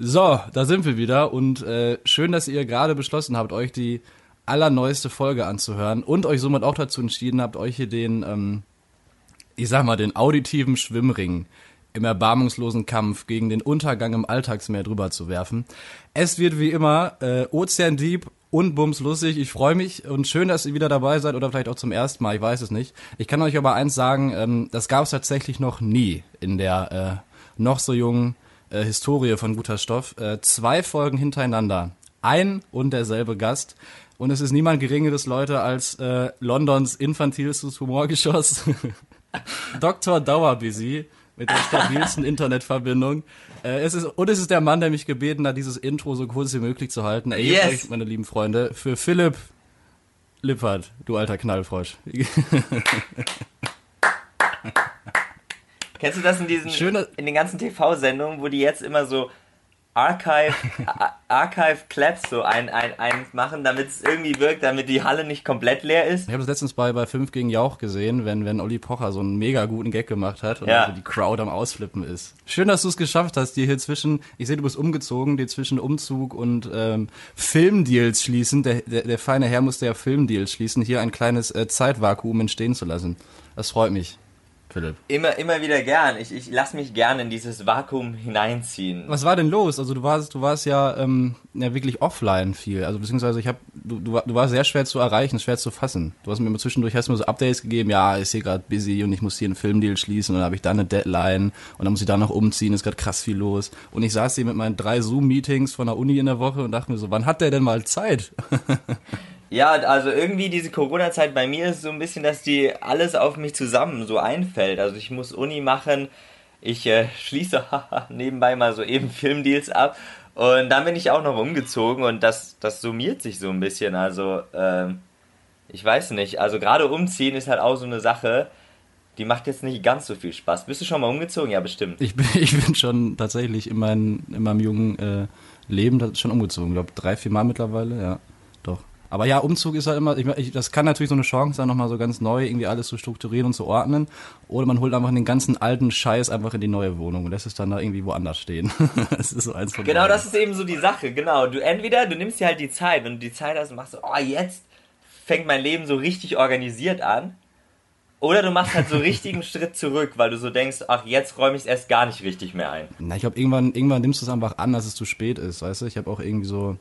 So, da sind wir wieder und äh, schön, dass ihr gerade beschlossen habt, euch die allerneueste Folge anzuhören und euch somit auch dazu entschieden habt, euch hier den, ähm, ich sag mal, den auditiven Schwimmring im erbarmungslosen Kampf gegen den Untergang im Alltagsmeer drüber zu werfen. Es wird wie immer äh, Ozeandieb und bumslustig. Ich freue mich und schön, dass ihr wieder dabei seid oder vielleicht auch zum ersten Mal, ich weiß es nicht. Ich kann euch aber eins sagen, ähm, das gab es tatsächlich noch nie in der äh, noch so jungen äh, Historie von guter Stoff. Äh, zwei Folgen hintereinander. Ein und derselbe Gast. Und es ist niemand Geringeres, Leute, als äh, Londons infantilstes Humorgeschoss. Dr. Dauerbusy mit der stabilsten Internetverbindung. Äh, es ist, und es ist der Mann, der mich gebeten hat, dieses Intro so kurz wie möglich zu halten. Ey, Yes. euch, meine lieben Freunde, für Philipp Lippert, du alter Knallfrosch. Kennst du das in diesen Schöne- in den ganzen TV-Sendungen, wo die jetzt immer so Archive Ar- Archive Claps so ein, ein, ein machen, damit es irgendwie wirkt, damit die Halle nicht komplett leer ist? Ich habe das letztens bei, bei 5 gegen Jauch gesehen, wenn, wenn Olli Pocher so einen mega guten Gag gemacht hat und Ja. also die Crowd am Ausflippen ist. Schön, dass du es geschafft hast, dir hier zwischen, ich sehe, du bist umgezogen, dir zwischen Umzug und ähm, Filmdeals schließen, der, der, der feine Herr musste ja Filmdeals schließen, hier ein kleines äh, Zeitvakuum entstehen zu lassen. Das freut mich, Philipp. Immer, immer wieder gern. Ich, ich lasse mich gern in dieses Vakuum hineinziehen. Was war denn los? Also du warst, du warst ja, ähm, ja wirklich offline viel. Also beziehungsweise ich habe, du, du, du warst sehr schwer zu erreichen, schwer zu fassen. Du hast mir immer zwischendurch hast mir so Updates gegeben, ja, ist hier gerade busy und ich muss hier einen Filmdeal schließen und dann habe ich da eine Deadline und dann muss ich da noch umziehen, ist gerade krass viel los. Und ich saß hier mit meinen drei Zoom-Meetings von der Uni in der Woche und dachte mir so, wann hat der denn mal Zeit? Ja, also irgendwie diese Corona-Zeit bei mir ist so ein bisschen, dass die alles auf mich zusammen so einfällt. Also ich muss Uni machen, ich äh, schließe nebenbei mal so eben Filmdeals ab und dann bin ich auch noch umgezogen und das, das summiert sich so ein bisschen. Also ähm, ich weiß nicht, also gerade umziehen ist halt auch so eine Sache, die macht jetzt nicht ganz so viel Spaß. Bist du schon mal umgezogen? Ja, bestimmt. Ich bin, ich bin schon tatsächlich in, mein, in meinem jungen äh, Leben schon umgezogen. Glaube, drei, vier Mal mittlerweile, ja. Aber ja, Umzug ist halt immer, ich, ich, das kann natürlich so eine Chance sein, nochmal so ganz neu irgendwie alles zu strukturieren und zu ordnen. Oder man holt einfach den ganzen alten Scheiß einfach in die neue Wohnung und lässt es dann da irgendwie woanders stehen. das ist so eins von Genau, beiden. das ist eben so die Sache, genau. Du entweder, du nimmst dir halt die Zeit, wenn du die Zeit hast und machst so, oh, jetzt fängt mein Leben so richtig organisiert an. Oder du machst halt so richtigen Schritt zurück, weil du so denkst, ach, jetzt räume ich es erst gar nicht richtig mehr ein. Na, ich glaube, irgendwann, irgendwann nimmst du es einfach an, dass es zu spät ist, weißt du? Ich habe auch irgendwie so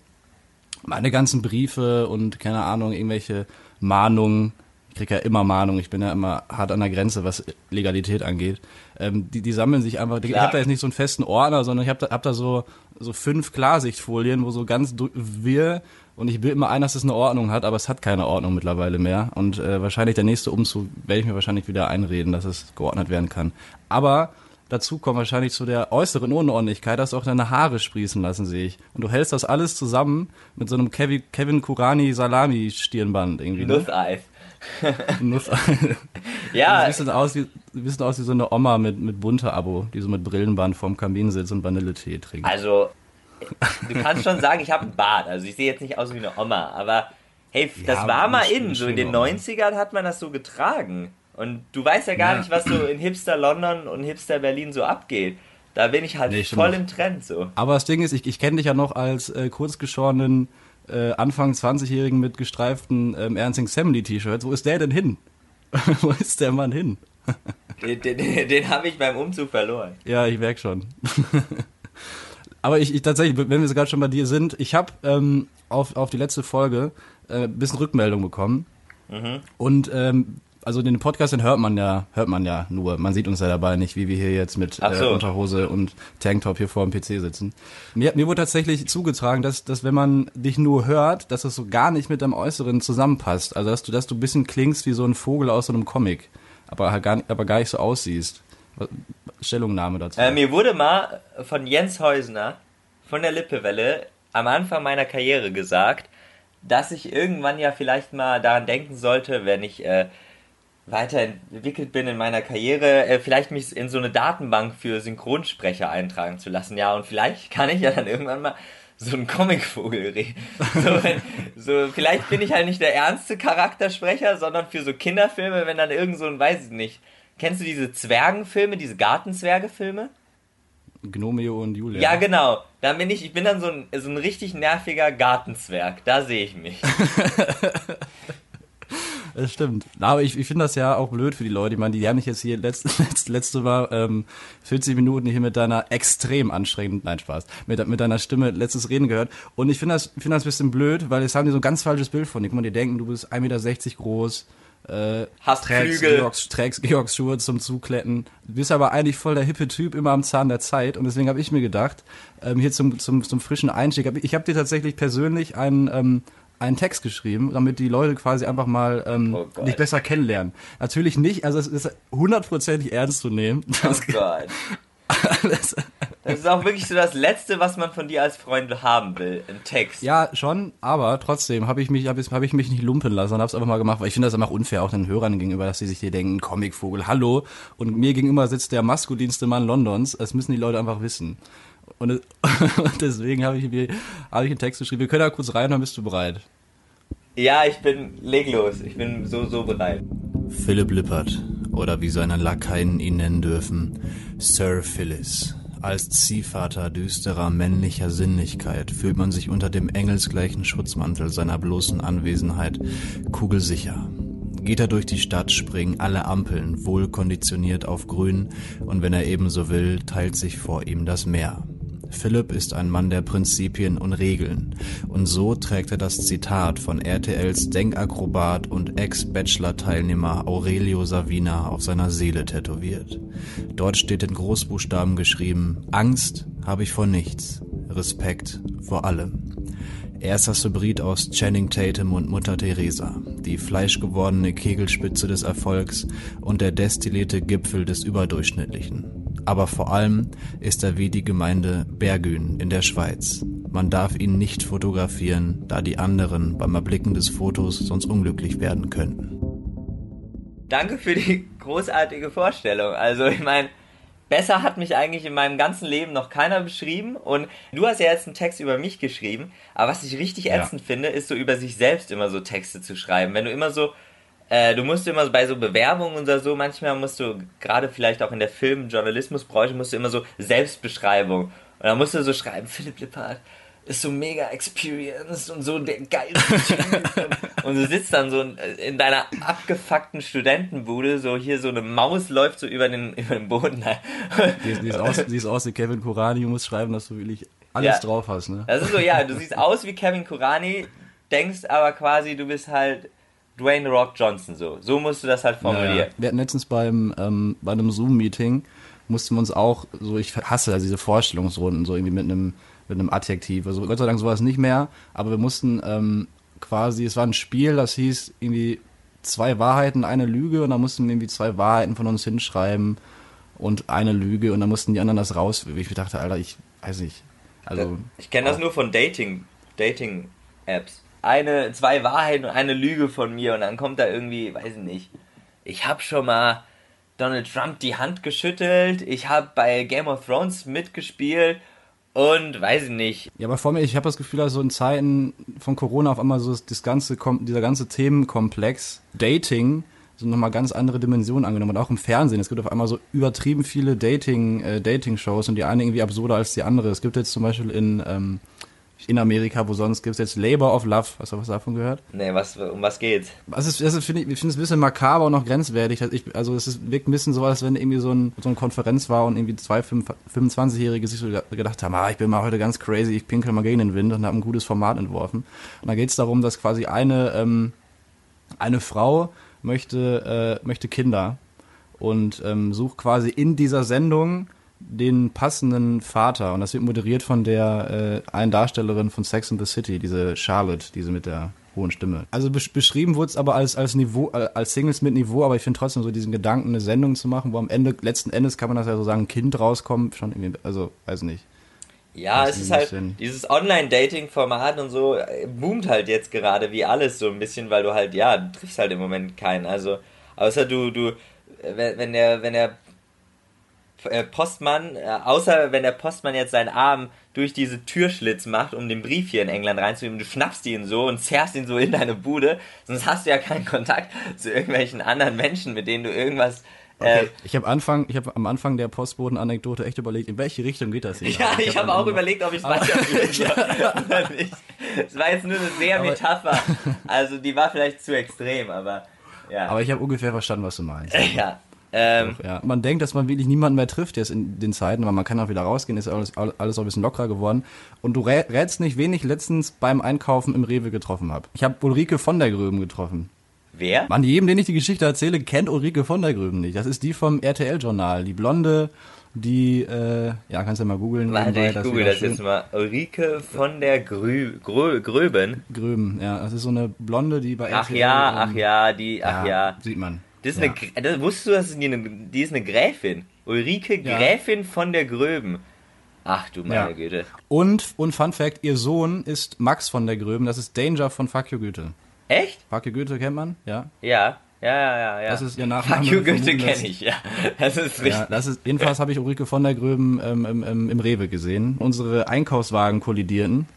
meine ganzen Briefe und keine Ahnung, irgendwelche Mahnungen. Ich krieg ja immer Mahnungen, ich bin ja immer hart an der Grenze, was Legalität angeht. Ähm, die, die sammeln sich einfach. Ich Klar. habe da jetzt nicht so einen festen Ordner, sondern ich habe da, hab da so, so fünf Klarsichtfolien, wo so ganz wir und ich will immer ein, dass es eine Ordnung hat, aber es hat keine Ordnung mittlerweile mehr. Und äh, wahrscheinlich der nächste Umzug werde ich mir wahrscheinlich wieder einreden, dass es geordnet werden kann. Aber dazu kommt wahrscheinlich zu der äußeren Unordentlichkeit, dass du auch deine Haare sprießen lassen, sehe ich. Und du hältst das alles zusammen mit so einem Kevin, Kevin Kurani Salami Stirnband irgendwie. Ne? Nusseis. Nuss. Ja, Du siehst aus wie, du siehst aus wie so eine Oma mit, mit bunter Abo, die so mit Brillenband vorm Kamin sitzt und Vanilletee trinkt. also, du kannst schon sagen, ich habe einen Bart. Also ich sehe jetzt nicht aus wie eine Oma, aber hey, das Ja, war mal in. So in den schöne Oma. 90ern hat man das so getragen. Und du weißt ja gar Ja. nicht, was so in Hipster London und Hipster Berlin so abgeht. Da bin ich halt Nee, voll im Trend so. Aber das Ding ist, ich, ich kenne dich ja noch als äh, kurzgeschorenen äh, Anfang 20-Jährigen mit gestreiften ähm, Ernst Sammy T-Shirts. Wo ist der denn hin? Wo ist der Mann hin? Den, den, den habe ich beim Umzug verloren. Ja, ich merk schon. Aber ich, ich tatsächlich, wenn wir sogar schon bei dir sind, ich habe ähm, auf, auf die letzte Folge äh, ein bisschen Rückmeldung bekommen. Mhm. Und ähm, also den Podcast, den hört man ja, hört man ja nur. Man sieht uns ja dabei nicht, wie wir hier jetzt mit Ach äh, so. Unterhose und Tanktop hier vor dem PC sitzen. Mir, mir wurde tatsächlich zugetragen, dass, dass wenn man dich nur hört, dass das so gar nicht mit deinem Äußeren zusammenpasst. Also dass du, dass du ein bisschen klingst wie so ein Vogel aus so einem Comic, aber halt gar nicht, aber gar nicht so aussiehst. Stellungnahme dazu. Äh, mir wurde mal von Jens Heusner von der Lippewelle am Anfang meiner Karriere gesagt, dass ich irgendwann ja vielleicht mal daran denken sollte, wenn ich äh, weiterentwickelt bin in meiner Karriere, äh, vielleicht mich in so eine Datenbank für Synchronsprecher eintragen zu lassen. Ja, und vielleicht kann ich ja dann irgendwann mal so ein Comicvogel reden. So, wenn- so, vielleicht bin ich halt nicht der ernste Charaktersprecher, sondern für so Kinderfilme, wenn dann irgend so ein, weiß ich nicht. Kennst du diese Zwergenfilme, diese Gartenzwergefilme? Gnomeo und Julia. Ja, genau. Da bin ich, ich bin dann so ein, so ein richtig nerviger Gartenzwerg. Da sehe ich mich. Das stimmt. Aber ich, ich finde das ja auch blöd für die Leute. Ich meine, die haben mich jetzt hier letzte, letzte, letzte Mal ähm, 40 Minuten hier mit deiner extrem anstrengenden, nein Spaß, mit, mit deiner Stimme letztes Reden gehört. Und ich finde das, finde das ein bisschen blöd, weil jetzt haben die so ein ganz falsches Bild von dir. Guck mal, die denken, du bist 1,60 Meter groß, äh, Hast trägst Flügel. Georgs, trägst Georgs Schuhe zum Zukletten. Du bist aber eigentlich voll der hippe Typ, immer am Zahn der Zeit. Und deswegen habe ich mir gedacht, ähm, hier zum, zum, zum frischen Einstieg, ich habe dir tatsächlich persönlich einen, ähm, einen Text geschrieben, damit die Leute quasi einfach mal ähm, Oh dich besser kennenlernen. Natürlich nicht, also es ist hundertprozentig ernst zu nehmen. Oh Das Gott. alles. Das ist auch wirklich so das Letzte, was man von dir als Freund haben will. Ein Text. Ja, schon, aber trotzdem habe ich mich hab ich, hab ich mich nicht lumpen lassen und habe es einfach mal gemacht, weil ich finde das einfach unfair auch den Hörern gegenüber, dass sie sich hier denken, Comicvogel, hallo und mir gegenüber sitzt der maskulinste Mann Londons. Das müssen die Leute einfach wissen. Und, es- und deswegen habe ich mir habe ich einen Text geschrieben. Wir können da kurz rein, dann bist du bereit. Ja, ich bin, leg los. Ich bin so, so bereit. Philipp Lippert, oder wie seine Lakaien ihn nennen dürfen, Sir Phyllis. Als Ziehvater düsterer männlicher Sinnlichkeit fühlt man sich unter dem engelsgleichen Schutzmantel seiner bloßen Anwesenheit kugelsicher. Geht er durch die Stadt, springen alle Ampeln wohl konditioniert auf grün und wenn er ebenso will, teilt sich vor ihm das Meer. Philipp ist ein Mann der Prinzipien und Regeln. Und so trägt er das Zitat von RTLs Denkakrobat und Ex-Bachelor-Teilnehmer Aurelio Savina auf seiner Seele tätowiert. Dort steht in Großbuchstaben geschrieben, Angst habe ich vor nichts, Respekt vor allem. Er ist das Hybrid aus Channing Tatum und Mutter Teresa, die fleischgewordene Kegelspitze des Erfolgs und der destillierte Gipfel des Überdurchschnittlichen. Aber vor allem ist er wie die Gemeinde Bergün in der Schweiz. Man darf ihn nicht fotografieren, da die anderen beim Erblicken des Fotos sonst unglücklich werden könnten. Danke für die großartige Vorstellung. Also, ich meine, besser hat mich eigentlich in meinem ganzen Leben noch keiner beschrieben. Und du hast ja jetzt einen Text über mich geschrieben. Aber was ich richtig Ja. ätzend finde, ist so über sich selbst immer so Texte zu schreiben. Wenn du immer so, äh, du musst immer bei so Bewerbungen oder so, manchmal musst du, gerade vielleicht auch in der Film-, Journalismusbranche, musst du immer so Selbstbeschreibung. Und dann musst du so schreiben, Philipp Lippert ist so mega experienced und so der geilste Typ. und du sitzt dann so in deiner abgefuckten Studentenbude, so hier so eine Maus läuft so über den, über den Boden. Die, die, ist, aus, die ist aus wie Kevin Kurani, du musst schreiben, dass du wirklich alles Ja. drauf hast, ne? Das ist so, ja, du siehst aus wie Kevin Kurani, denkst aber quasi, du bist halt Dwayne Rock Johnson so. So musst du das halt formulieren. Wir hatten letztens beim, ähm, bei einem Zoom-Meeting, mussten wir uns auch, so ich hasse also diese Vorstellungsrunden, so irgendwie mit einem, mit einem Adjektiv. Also Gott sei Dank sowas nicht mehr, aber wir mussten ähm, quasi, es war ein Spiel, das hieß irgendwie zwei Wahrheiten, eine Lüge und da mussten wir irgendwie zwei Wahrheiten von uns hinschreiben und eine Lüge und dann mussten die anderen das raus. Ich dachte, Alter, ich weiß nicht. Also, Ich kenne das nur von Dating, Dating-Apps. Eine, zwei Wahrheiten und eine Lüge von mir und dann kommt da irgendwie, weiß ich nicht. Ich habe schon mal Donald Trump die Hand geschüttelt, ich habe bei Game of Thrones mitgespielt und weiß ich nicht. Ja, aber vor mir, ich habe das Gefühl, dass so in Zeiten von Corona auf einmal so das ganze, dieser ganze Themenkomplex Dating so nochmal ganz andere Dimensionen angenommen und auch im Fernsehen. Es gibt auf einmal so übertrieben viele Dating, äh, Dating-Shows und die eine irgendwie absurder als die andere. Es gibt jetzt zum Beispiel in, ähm, in Amerika, wo sonst gibt es jetzt Labor of Love. Hast du was davon gehört? Nee, was, um was geht's? Das ist, das ist finde ich, ich finde es ein bisschen makaber und noch grenzwertig. Also Ich, also es ist, wirkt ein bisschen so, als wenn irgendwie so, ein, so eine Konferenz war und irgendwie zwei 25-Jährige sich so gedacht haben, ah, ich bin mal heute ganz crazy, ich pinkel mal gegen den Wind und habe ein gutes Format entworfen. Und da geht es darum, dass quasi eine, ähm, eine Frau möchte, äh, möchte Kinder und ähm, sucht quasi in dieser Sendung den passenden Vater und das wird moderiert von der äh, einen Darstellerin von Sex and the City, diese Charlotte, diese mit der hohen Stimme. Also besch beschrieben wurde es aber als als Niveau äh, als Singles mit Niveau, aber ich finde trotzdem so diesen Gedanken eine Sendung zu machen, wo am Ende letzten Endes kann man das ja so sagen, ein Kind rauskommt, schon irgendwie also weiß nicht. Ja, Das es ist halt, bisschen- dieses Online-Dating-Format und so äh, boomt halt jetzt gerade wie alles so ein bisschen, weil du halt, ja, du triffst halt im Moment keinen. Also, außer du, du, äh, wenn wenn der, wenn der Postmann, äh, außer wenn der Postmann jetzt seinen Arm durch diese Türschlitz macht, um den Brief hier in England reinzunehmen, du schnappst ihn so und zerrst ihn so in deine Bude, sonst hast du ja keinen Kontakt zu irgendwelchen anderen Menschen, mit denen du irgendwas Ähm, Ich habe Anfang, ich habe am Anfang der Postboden-Anekdote echt überlegt, in welche Richtung geht das hier? ja, gerade? ich habe dann auch überlegt, ob ich es weiterführen soll. Es war jetzt nur eine sehr Aber- Metapher. Also die war vielleicht zu extrem, aber ja. Aber ich habe ungefähr verstanden, was du meinst. ja. Ähm, Ja, man denkt, dass man wirklich niemanden mehr trifft jetzt in den Zeiten, weil man kann auch wieder rausgehen, ist alles, alles auch ein bisschen lockerer geworden. Und du rä- rätst nicht, wen ich letztens beim Einkaufen im Rewe getroffen habe. Ich habe Ulrike von der Gröben getroffen. wer? Mann, jedem, den ich die Geschichte erzähle, kennt Ulrike von der Gröben nicht. Das ist die vom RTL-Journal, die Blonde, die, äh, ja, kannst du ja mal googeln. Warte, ich google das schön- jetzt mal. Ulrike von der Grü Grö Gröben. Gröben, ja, das ist so eine Blonde, die bei Ach RTL... ja, ähm, ach ja, die, ach ja. Sieht man. Das ist ja. eine, das, wusstest du, dass die, eine, die ist eine Gräfin? Ulrike Ja. Gräfin von der Gröben. Ach du meine Ja. Güte. Und, und Fun Fact, ihr Sohn ist Max von der Gröben, das ist Danger von Fuck you Goethe. Echt? Fuck you Goethe kennt man, ja. Ja, ja, ja, ja. ja. Das ist ihr Nachname. Fuck you Goethe kenne ich, ja. Das ist richtig. Ja, das ist, jedenfalls habe ich Ulrike von der Gröben ähm, im, im, im Rewe gesehen. Unsere Einkaufswagen kollidierten.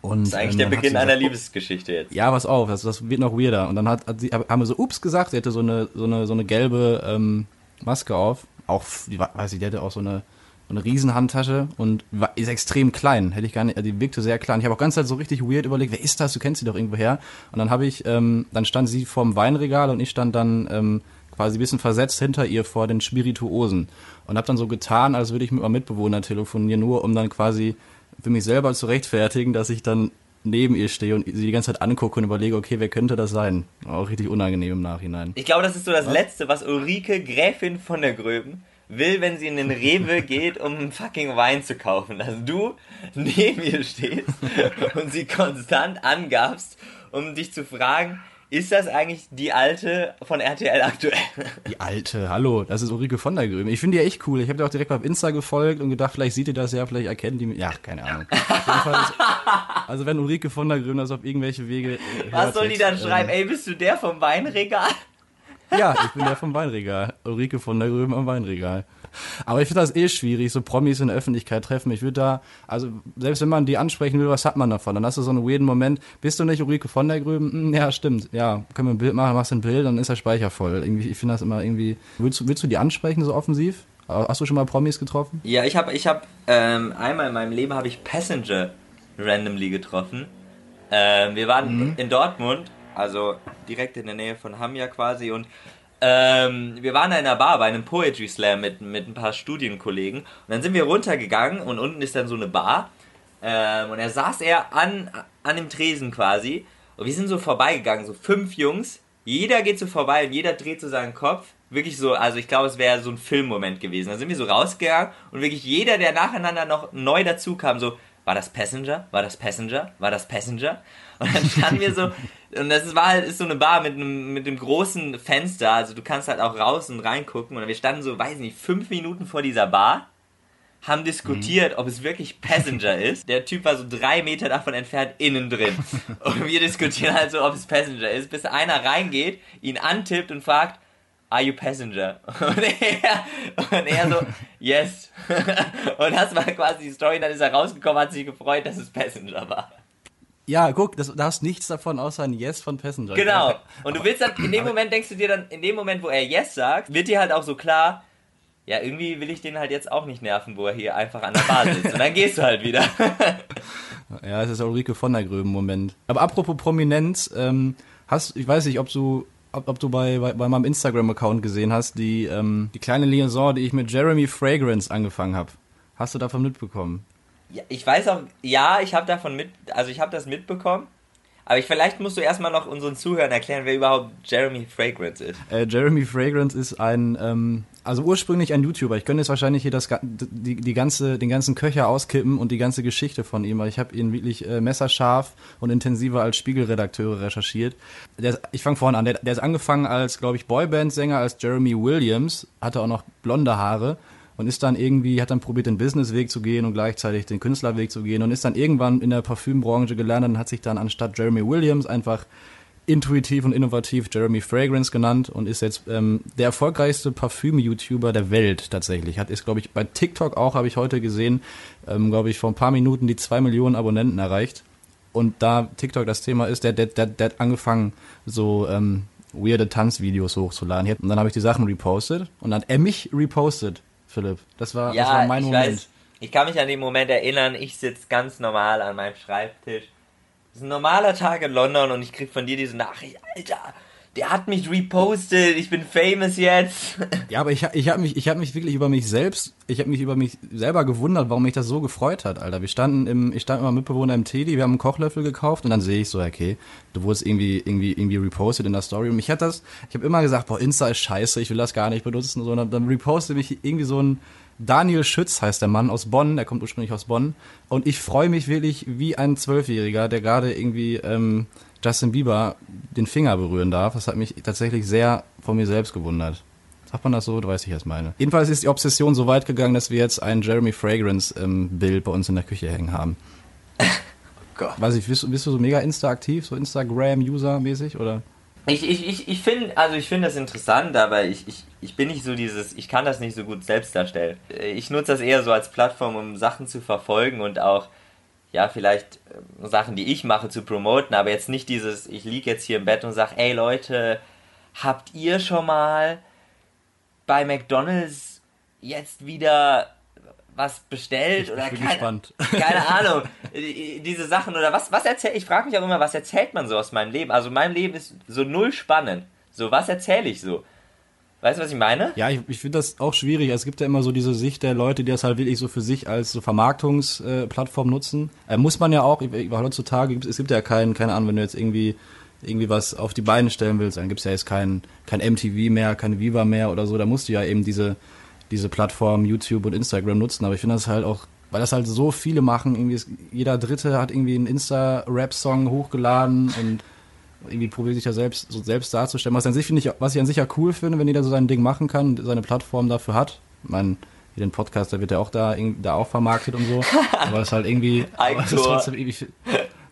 Und, Das ist eigentlich ähm, der Beginn einer gesagt, Liebesgeschichte jetzt. Ja, pass auf, das, das wird noch weirder. Und dann hat, hat sie, haben wir so Ups gesagt, sie hatte so eine, so eine, so eine gelbe ähm, Maske auf. Auch, die, weiß ich, die hatte auch so eine, so eine Riesenhandtasche und war, ist extrem klein. Hätte ich gar nicht, also die wirkte sehr klein. Ich habe auch ganz Zeit so richtig weird überlegt, wer ist das? Du kennst sie doch irgendwo her. Und dann habe ich, ähm, dann stand sie vorm Weinregal und ich stand dann ähm, quasi ein bisschen versetzt hinter ihr vor den Spirituosen. Und habe dann so getan, als würde ich mit meinem Mitbewohner telefonieren, nur um dann quasi für mich selber zu rechtfertigen, dass ich dann neben ihr stehe und sie die ganze Zeit angucke und überlege, okay, wer könnte das sein? Auch richtig unangenehm im Nachhinein. Ich glaube, das ist so das Letzte, was Ulrike Gräfin von der Gröben will, wenn sie in den Rewe geht, um einen fucking Wein zu kaufen. Dass du neben ihr stehst und sie konstant angabst, um dich zu fragen, ist das eigentlich die alte von RTL aktuell? Die alte, hallo, das ist Ulrike von der Gröben. Ich finde die echt cool. Ich habe dir auch direkt auf Insta gefolgt und gedacht, vielleicht sieht ihr das ja, vielleicht erkennt die mich. Ja, keine Ahnung. Ist- also wenn Ulrike von der Gröben das auf irgendwelche Wege. äh, Was hört soll die dann ähm, schreiben? Ey, bist du der vom Weinregal? Ja, ich bin der vom Weinregal. Ulrike von der Gröben am Weinregal. Aber ich finde das eh schwierig, so Promis in der Öffentlichkeit treffen. Ich würde da, also selbst wenn man die ansprechen will, was hat man davon? Dann hast du so einen weirden Moment. Bist du nicht Ulrike von der Gröben? Hm, ja, stimmt. Ja, können wir ein Bild machen, machst du ein Bild, dann ist der Speicher voll. Irgendwie, ich finde das immer irgendwie. Willst du, willst du die ansprechen so offensiv? Hast du schon mal Promis getroffen? Ja, ich habe ich hab, ähm, einmal in meinem Leben habe ich Passenger randomly getroffen. Ähm, wir waren in Dortmund, also direkt in der Nähe von Hamm ja quasi und ähm, wir waren in einer Bar bei einem Poetry Slam mit, mit ein paar Studienkollegen und dann sind wir runtergegangen und unten ist dann so eine Bar ähm, und da saß er an, an dem Tresen quasi und wir sind so vorbeigegangen, so fünf Jungs, jeder geht so vorbei und jeder dreht so seinen Kopf. Wirklich so, also ich glaube, es wäre so ein Filmmoment gewesen. Da sind wir so rausgegangen und wirklich jeder, der nacheinander noch neu dazu kam, so, war das Passenger? War das Passenger? War das Passenger? Und dann standen wir so, und das ist, war halt, ist so eine Bar mit einem, mit einem großen Fenster, also du kannst halt auch raus und reingucken. Und wir standen so, weiß nicht, fünf Minuten vor dieser Bar, haben diskutiert, ob es wirklich Passenger ist. Der Typ war so drei Meter davon entfernt, innen drin. Und wir diskutieren halt so, ob es Passenger ist, bis einer reingeht, ihn antippt und fragt, Are you passenger? Und er, und er so, yes. Und das war quasi die Story, dann ist er rausgekommen, hat sich gefreut, dass es Passenger war. Ja, guck, das, da hast nichts davon außer ein Yes von Passenger. Genau. Und du willst dann, in dem Moment denkst du dir dann, in dem Moment, wo er yes sagt, wird dir halt auch so klar, ja, irgendwie will ich den halt jetzt auch nicht nerven, wo er hier einfach an der Bar sitzt. Und dann gehst du halt wieder. Ja, es ist Ulrike von der Gröben Moment. Aber apropos Prominenz, ähm, hast, ich weiß nicht, ob du, ob, ob du bei, bei, bei meinem Instagram-Account gesehen hast, die, ähm, die kleine Liaison, die ich mit Jeremy Fragrance angefangen habe. Hast du davon mitbekommen? Ja, ich weiß auch, ja, ich habe davon mit, also ich habe das mitbekommen. Aber ich, vielleicht musst du erstmal noch unseren Zuhörern erklären, wer überhaupt Jeremy Fragrance ist. Äh, Jeremy Fragrance ist ein, ähm, also ursprünglich ein YouTuber. Ich könnte jetzt wahrscheinlich hier das, die, die ganze, den ganzen Köcher auskippen und die ganze Geschichte von ihm, weil ich habe ihn wirklich äh, messerscharf und intensiver als Spiegelredakteure recherchiert. Der ich fange vorne an. Der, der ist angefangen als, glaube ich, Boyband-Sänger, als Jeremy Williams, hatte auch noch blonde Haare und ist dann irgendwie, hat dann probiert, den Businessweg zu gehen und gleichzeitig den Künstlerweg zu gehen und ist dann irgendwann in der Parfümbranche gelandet und hat sich dann anstatt Jeremy Williams einfach intuitiv und innovativ Jeremy Fragrance genannt und ist jetzt ähm, der erfolgreichste Parfüm-YouTuber der Welt tatsächlich. Hat ist, glaube ich, bei TikTok auch, habe ich heute gesehen, ähm, glaube ich, vor ein paar Minuten die zwei Millionen Abonnenten erreicht. Und da TikTok das Thema ist, der, der, der, der hat angefangen, so ähm, weirde Tanzvideos hochzuladen. Und dann habe ich die Sachen repostet und dann hat er mich repostet, Philipp. Das war, Ja, das war mein ich Moment. weiß. Ich kann mich an den Moment erinnern, ich sitze ganz normal an meinem Schreibtisch. Es ist ein normaler Tag in London und ich krieg von dir diese Nachricht, Alter, der hat mich repostet, ich bin famous jetzt. Ja, aber ich, ich habe mich, ich habe mich wirklich über mich selbst, ich habe mich über mich selber gewundert, warum mich das so gefreut hat, Alter. Wir standen im, ich stand mit meinem Mitbewohner im Teddy, wir haben einen Kochlöffel gekauft und dann sehe ich so, okay, du wurdest irgendwie, irgendwie, irgendwie repostet in der Story und mich hat das, ich habe immer gesagt, boah, Insta ist scheiße, ich will das gar nicht benutzen, sondern dann repostet mich irgendwie so ein Daniel Schütz heißt der Mann aus Bonn, der kommt ursprünglich aus Bonn und ich freue mich wirklich wie ein Zwölfjähriger, der gerade irgendwie ähm, Justin Bieber den Finger berühren darf. Das hat mich tatsächlich sehr von mir selbst gewundert. Sagt man das so? Du weißt, ich das meine. Jedenfalls ist die Obsession so weit gegangen, dass wir jetzt ein Jeremy Fragrance ähm, Bild bei uns in der Küche hängen haben. Gott. Weiß ich, bist, du- bist du so mega Insta-aktiv, so Instagram-User-mäßig oder? Ich, ich, ich, ich finde, also ich finde das interessant, aber ich, ich, ich bin nicht so dieses, ich kann das nicht so gut selbst darstellen. Ich nutze das eher so als Plattform, um Sachen zu verfolgen und auch, ja, vielleicht äh, Sachen, die ich mache, zu promoten, aber jetzt nicht dieses, ich liege jetzt hier im Bett und sage, ey Leute, habt ihr schon mal bei McDonalds jetzt wieder was bestellt oder bin keine, gespannt. keine Ahnung, die- diese Sachen oder was, was erzählt, ich frage mich auch immer, was erzählt man so aus meinem Leben? Also mein Leben ist so null spannend. So, was erzähle ich so? Weißt du, was ich meine? Ja, ich, ich finde das auch schwierig. Es gibt ja immer so diese Sicht der Leute, die das halt wirklich so für sich als so Vermarktungsplattform nutzen. Äh, muss man ja auch, heutzutage gibt es gibt ja keinen, keine Ahnung, wenn du jetzt irgendwie irgendwie was auf die Beine stellen willst, dann gibt's ja jetzt kein, kein MTV mehr, kein Viva mehr oder so, da musst du ja eben diese, diese Plattform YouTube und Instagram nutzen, aber ich finde das halt auch, weil das halt so viele machen, irgendwie ist, jeder Dritte hat irgendwie einen Insta-Rap-Song hochgeladen und irgendwie probiert sich ja selbst so selbst darzustellen. Was, an sich ich, was ich an sich ja cool finde, wenn jeder so sein Ding machen kann, seine Plattform dafür hat. Ich meine, den Podcast, da wird ja auch da, da auch vermarktet und so. Aber es ist halt irgendwie. es ist trotzdem irgendwie.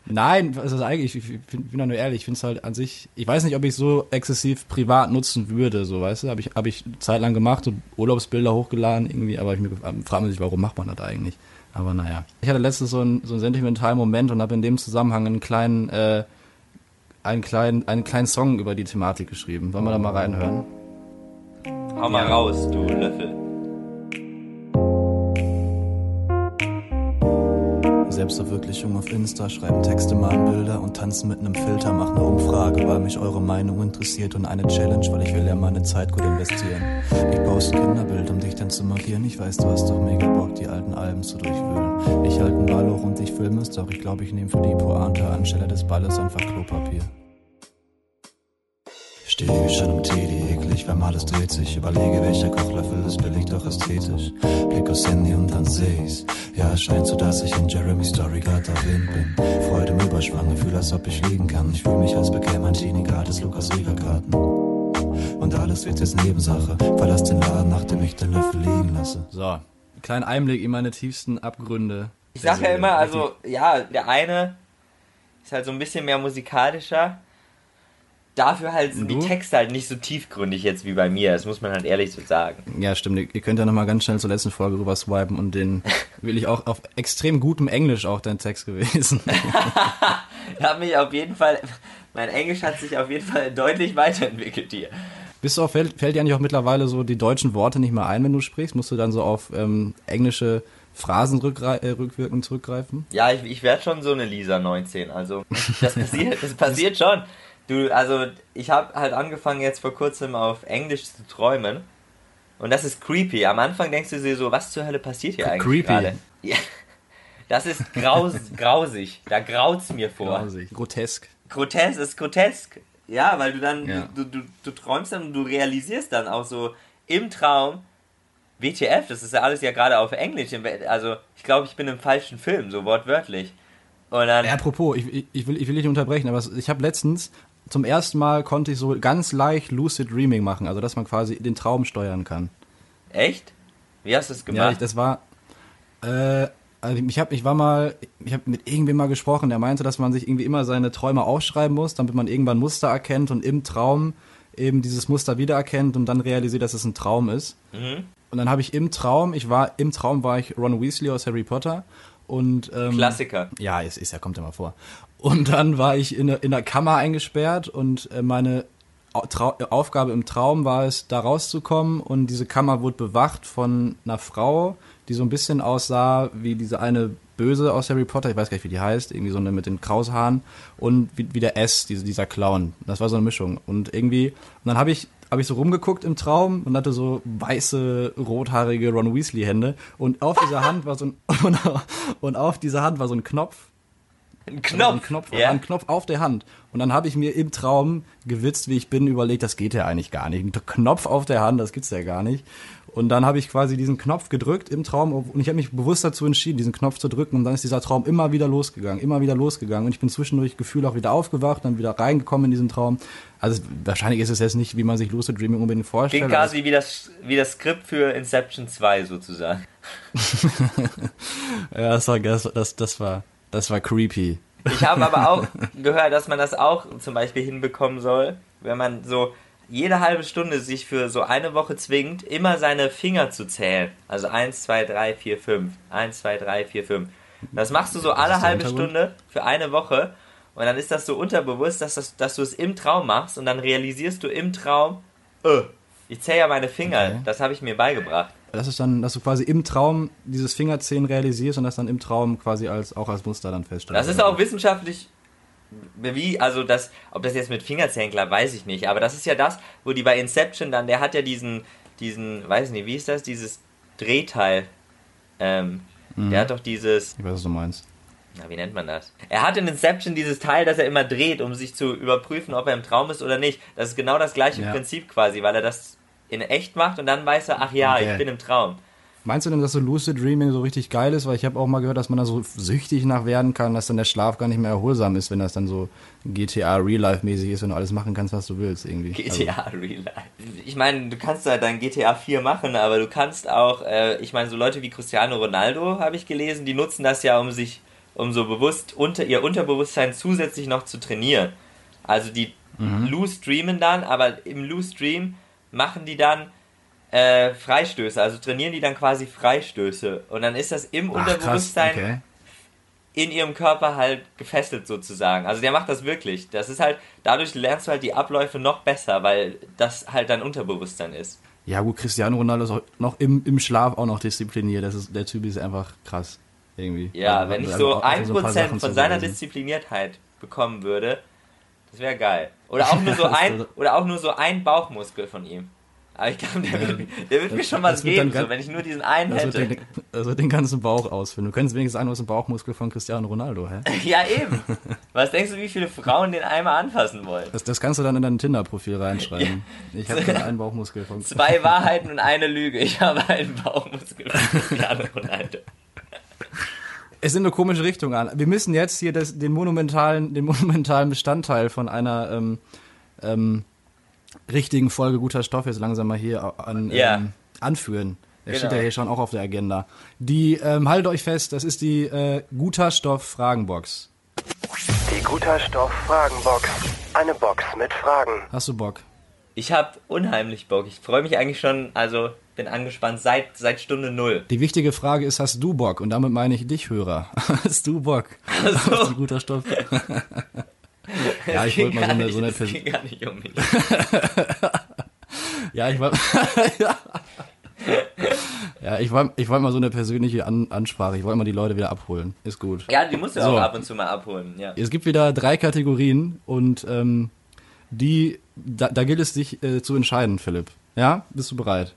Nein, es ist eigentlich, ich, bin da nur ehrlich, ich finde es halt an sich, ich weiß nicht, ob ich so exzessiv privat nutzen würde, so weißt du, habe ich, hab ich zeitlang gemacht, so Urlaubsbilder hochgeladen irgendwie, aber ich mir frage mich, warum macht man das eigentlich? Aber naja. Ich hatte letztens so einen, so einen sentimentalen Moment und habe in dem Zusammenhang einen kleinen, äh, einen kleinen, einen kleinen Song über die Thematik geschrieben. Wollen wir da mal reinhören? Hau mal raus, du Löffel. Selbstverwirklichung auf Insta, schreiben Texte, malen Bilder und tanzen mit einem Filter, machen eine Umfrage, weil mich eure Meinung interessiert und eine Challenge, weil ich will ja meine Zeit gut investieren. Ich poste Kinderbild, um dich dann zu markieren. Ich weiß, du hast doch mega Bock, die alten Alben zu durchwühlen. Ich halte einen Ball hoch und ich filme es, doch ich glaube, ich nehme für die Pointe anstelle des Balles einfach Klopapier. Stehe schon im Teddy, alles dreht sich. Überlege, welcher Kochlöffel ist billig, doch ästhetisch. Blick aufs Handy und dann seh ich's. Ja, es scheint so, dass ich in Jeremy Story grad erwähnt bin. Freude im Überschwang, Gefühl, als ob ich liegen kann. Ich fühle mich, als bekäme ein Teenie gratis Lukas Rieger Karten. Und alles wird jetzt Nebensache. Verlass den Laden, nachdem ich den Löffel liegen lasse. So, kleinen Einblick in meine tiefsten Abgründe. Ich sag ja immer, also, ja, der eine ist halt so ein bisschen mehr musikalischer. Dafür halt sind die? Texte halt nicht so tiefgründig jetzt wie bei mir. Das muss man halt ehrlich so sagen. Ja, stimmt. Ihr könnt ja nochmal ganz schnell zur letzten Folge rüber swipen und den wirklich auch auf extrem gutem Englisch auch dein Text gewesen. Ich habe mich auf jeden Fall, mein Englisch hat sich auf jeden Fall deutlich weiterentwickelt hier. Bist du auch, fällt, fällt dir eigentlich auch mittlerweile so die deutschen Worte nicht mehr ein, wenn du sprichst? Musst du dann so auf ähm, englische Phrasen äh, rückwirkend zurückgreifen? Ja, ich, ich werde schon so eine Lisa 19. Also, das passiert, das passiert schon. Du, also, ich habe halt angefangen jetzt vor kurzem auf Englisch zu träumen. Und das ist creepy. Am Anfang denkst du dir so, was zur Hölle passiert hier eigentlich Creepy. gerade? Ja. Das ist graus, grausig. Da graut's mir vor. Grausig. Grotesk. Grotesk ist grotesk. Ja, weil du dann, Ja. du, du, du träumst dann und du realisierst dann auch so im Traum, WTF, das ist ja alles ja gerade auf Englisch. Also, ich glaube, ich bin im falschen Film, so wortwörtlich. Und dann, Ja, apropos, ich, ich- will, ich will dich nicht unterbrechen, aber ich habe letztens zum ersten Mal konnte ich so ganz leicht Lucid Dreaming machen, also dass man quasi den Traum steuern kann. echt? Wie hast du es Ja, gemacht? ich, das war. Äh, also ich habe, ich war mal, ich habe mit irgendwem mal gesprochen, der meinte, dass man sich irgendwie immer seine Träume aufschreiben muss, damit man irgendwann Muster erkennt und im Traum eben dieses Muster wiedererkennt und dann realisiert, dass es ein Traum ist. mhm. Und dann habe ich im Traum, ich war im Traum war ich Ron Weasley aus Harry Potter und ähm, Klassiker. ja, ist, ist ja kommt ja mal vor. Und dann war ich in, in der Kammer eingesperrt und äh, meine Trau Aufgabe im Traum war es, da rauszukommen und diese Kammer wurde bewacht von einer Frau, die so ein bisschen aussah wie diese eine Böse aus Harry Potter, ich weiß gar nicht, wie die heißt, irgendwie so eine mit den Kraushaaren und wie, wie der S, diese, dieser Clown. Das war so eine Mischung. Und irgendwie, und dann habe ich habe ich so rumgeguckt im Traum und hatte so weiße, rothaarige Ron Weasley-Hände. Und auf dieser Hand war so ein, und auf dieser Hand war so ein Knopf. Ein Knopf? Ein Knopf, ja. ein Knopf auf der Hand. Und dann habe ich mir im Traum, gewitzt wie ich bin, überlegt, das geht ja eigentlich gar nicht. Ein Knopf auf der Hand, das gibt's ja gar nicht. Und dann habe ich quasi diesen Knopf gedrückt im Traum und ich habe mich bewusst dazu entschieden, diesen Knopf zu drücken und dann ist dieser Traum immer wieder losgegangen, immer wieder losgegangen und ich bin zwischendurch Gefühl auch wieder aufgewacht, dann wieder reingekommen in diesen Traum. Also wahrscheinlich ist es jetzt nicht, wie man sich Lucid Dreaming unbedingt vorstellt. Klingt quasi wie das, wie das Skript für Inception 2 sozusagen. ja, das war, das, das, das war, das war creepy. Ich habe aber auch gehört, dass man das auch zum Beispiel hinbekommen soll, wenn man so jede halbe Stunde sich für so eine Woche zwingt, immer seine Finger zu zählen. Also 1, 2, 3, 4, 5. 1, 2, 3, 4, 5. Das machst du so alle halbe Stunde für eine Woche. Und dann ist das so unterbewusst, dass, das, dass du es im Traum machst und dann realisierst du im Traum, öh, ich zähle ja meine Finger. Okay. Das habe ich mir beigebracht. Das ist dann, dass du quasi im Traum dieses Fingerzählen realisierst und das dann im Traum quasi als, auch als Muster dann feststellst. Das ist auch wissenschaftlich wie, also das, ob das jetzt mit Fingerzählen klappt, weiß ich nicht. Aber das ist ja das, wo die bei Inception dann, der hat ja diesen, diesen, weiß nicht, wie ist das, dieses Drehteil. Ähm, mhm. Der hat doch dieses. Ich weiß, was du meinst. Na, wie nennt man das? Er hat in Inception dieses Teil, das er immer dreht, um sich zu überprüfen, ob er im Traum ist oder nicht. Das ist genau das gleiche ja. Prinzip quasi, weil er das in echt macht und dann weiß er, ach ja, okay. ich bin im Traum. Meinst du denn, dass so Lucid Dreaming so richtig geil ist? Weil ich habe auch mal gehört, dass man da so süchtig nach werden kann, dass dann der Schlaf gar nicht mehr erholsam ist, wenn das dann so GTA Real Life mäßig ist, wenn du alles machen kannst, was du willst irgendwie. GTA also. Real Life. Ich meine, du kannst da dein GTA 4 machen, aber du kannst auch, äh, ich meine, so Leute wie Cristiano Ronaldo habe ich gelesen, die nutzen das ja, um sich, um so bewusst unter ihr Unterbewusstsein zusätzlich noch zu trainieren. Also die mhm. Loose streamen dann, aber im Loose Stream machen die dann äh, Freistöße, also trainieren die dann quasi Freistöße. Und dann ist das im Ach, Unterbewusstsein okay. in ihrem Körper halt gefesselt sozusagen. Also der macht das wirklich. Das ist halt, dadurch lernst du halt die Abläufe noch besser, weil das halt dein Unterbewusstsein ist. Ja gut, Cristiano Ronaldo ist auch noch im, im Schlaf auch noch diszipliniert. Das ist, der Typ ist einfach krass. Irgendwie. Ja, also, wenn ich so ein Prozent von seiner Diszipliniertheit bekommen würde, das wäre geil. Oder auch nur so ein, oder auch nur so ein Bauchmuskel von ihm. Aber ich glaube, der, wird, der wird mir schon was geben, so, wenn ich nur diesen einen das hätte. Wird den, das wird den ganzen Bauch ausfüllen. Du könntest wenigstens einen aus dem Bauchmuskel von Cristiano Ronaldo, hä? ja, eben. Was denkst du, wie viele Frauen den einmal anfassen wollen? Das, das kannst du dann in dein Tinder-Profil reinschreiben. Ja. Ich habe einen Bauchmuskel von Zwei Wahrheiten und eine Lüge. Ich habe einen Bauchmuskel von Cristiano Ronaldo. Es sind eine komische Richtung an. Wir müssen jetzt hier das, den, monumentalen, den monumentalen Bestandteil von einer ähm, ähm, richtigen Folge guter Stoff jetzt langsam mal hier an, ja. ähm, anführen. Der genau. steht ja hier schon auch auf der Agenda. Die, ähm, haltet euch fest, das ist die äh, Guter Stoff Fragenbox. Die Guter Stoff Fragenbox. Eine Box mit Fragen. Hast du Bock? Ich habe unheimlich Bock. Ich freue mich eigentlich schon, also bin angespannt seit, seit Stunde null. Die wichtige Frage ist, hast du Bock? Und damit meine ich dich, Hörer. hast du Bock? Also. Auf die Guter Stoff. ja, ich wollte mal so eine, so eine Person. gar nicht um mich. ja, ich wollte. ja, ich wollte ich wollt mal so eine persönliche An Ansprache. Ich wollte mal die Leute wieder abholen. Ist gut. Ja, die musst du so. auch ab und zu mal abholen. Ja. Es gibt wieder drei Kategorien und ähm, die, da, da gilt es sich äh, zu entscheiden, Philipp. Ja, bist du bereit?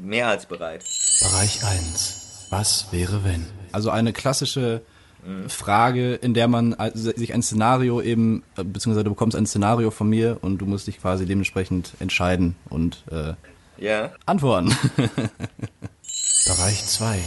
Mehr als bereit. Bereich 1. Was wäre wenn? Also eine klassische Frage, in der man sich ein Szenario eben, äh, beziehungsweise du bekommst ein Szenario von mir und du musst dich quasi dementsprechend entscheiden und äh, ja. antworten. Bereich 2.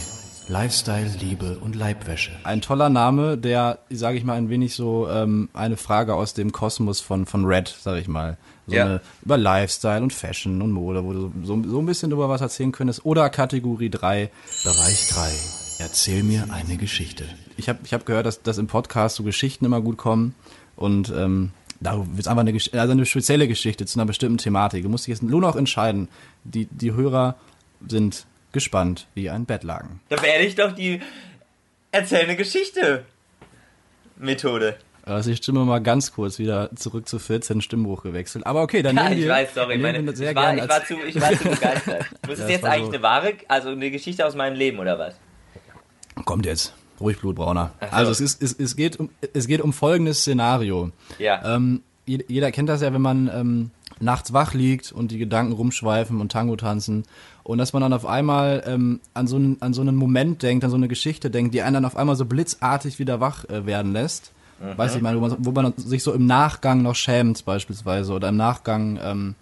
Lifestyle, Liebe und Leibwäsche. Ein toller Name, der, sage ich mal, ein wenig so ähm, eine Frage aus dem Kosmos von, von Red, sage ich mal. So ja. eine, über Lifestyle und Fashion und Mode, wo du so, so ein bisschen drüber was erzählen könntest. Oder Kategorie 3. Bereich 3. Erzähl mir eine Geschichte. Ich habe ich hab gehört, dass, dass im Podcast so Geschichten immer gut kommen und ähm, da wird es einfach eine, also eine spezielle Geschichte zu einer bestimmten Thematik. Du musst dich jetzt nur noch entscheiden. Die, die Hörer sind gespannt wie ein Bettlaken. Da werde ich doch die Erzähl eine Geschichte Methode. Da ist die Stimme mal ganz kurz wieder zurück zu 14 Stimmbruch gewechselt. Aber okay, dann Ja, nehmen ich wir, weiß, sorry. Meine, ich, war, ich, war zu, ich war zu begeistert. Muss Ja, es jetzt eigentlich so- eine wahre, also eine Geschichte aus meinem Leben oder was? Kommt jetzt. Ruhig, Blutbrauner. So. Also es, ist, es, es, geht um, es geht um folgendes Szenario. Ja. Ähm, jed- jeder kennt das ja, wenn man ähm, nachts wach liegt und die Gedanken rumschweifen und Tango tanzen und dass man dann auf einmal ähm, an, so einen, an so einen Moment denkt, an so eine Geschichte denkt, die einen dann auf einmal so blitzartig wieder wach äh, werden lässt. Weiß ich mal, wo man, wo man sich so im Nachgang noch schämt beispielsweise oder im Nachgang, ähm,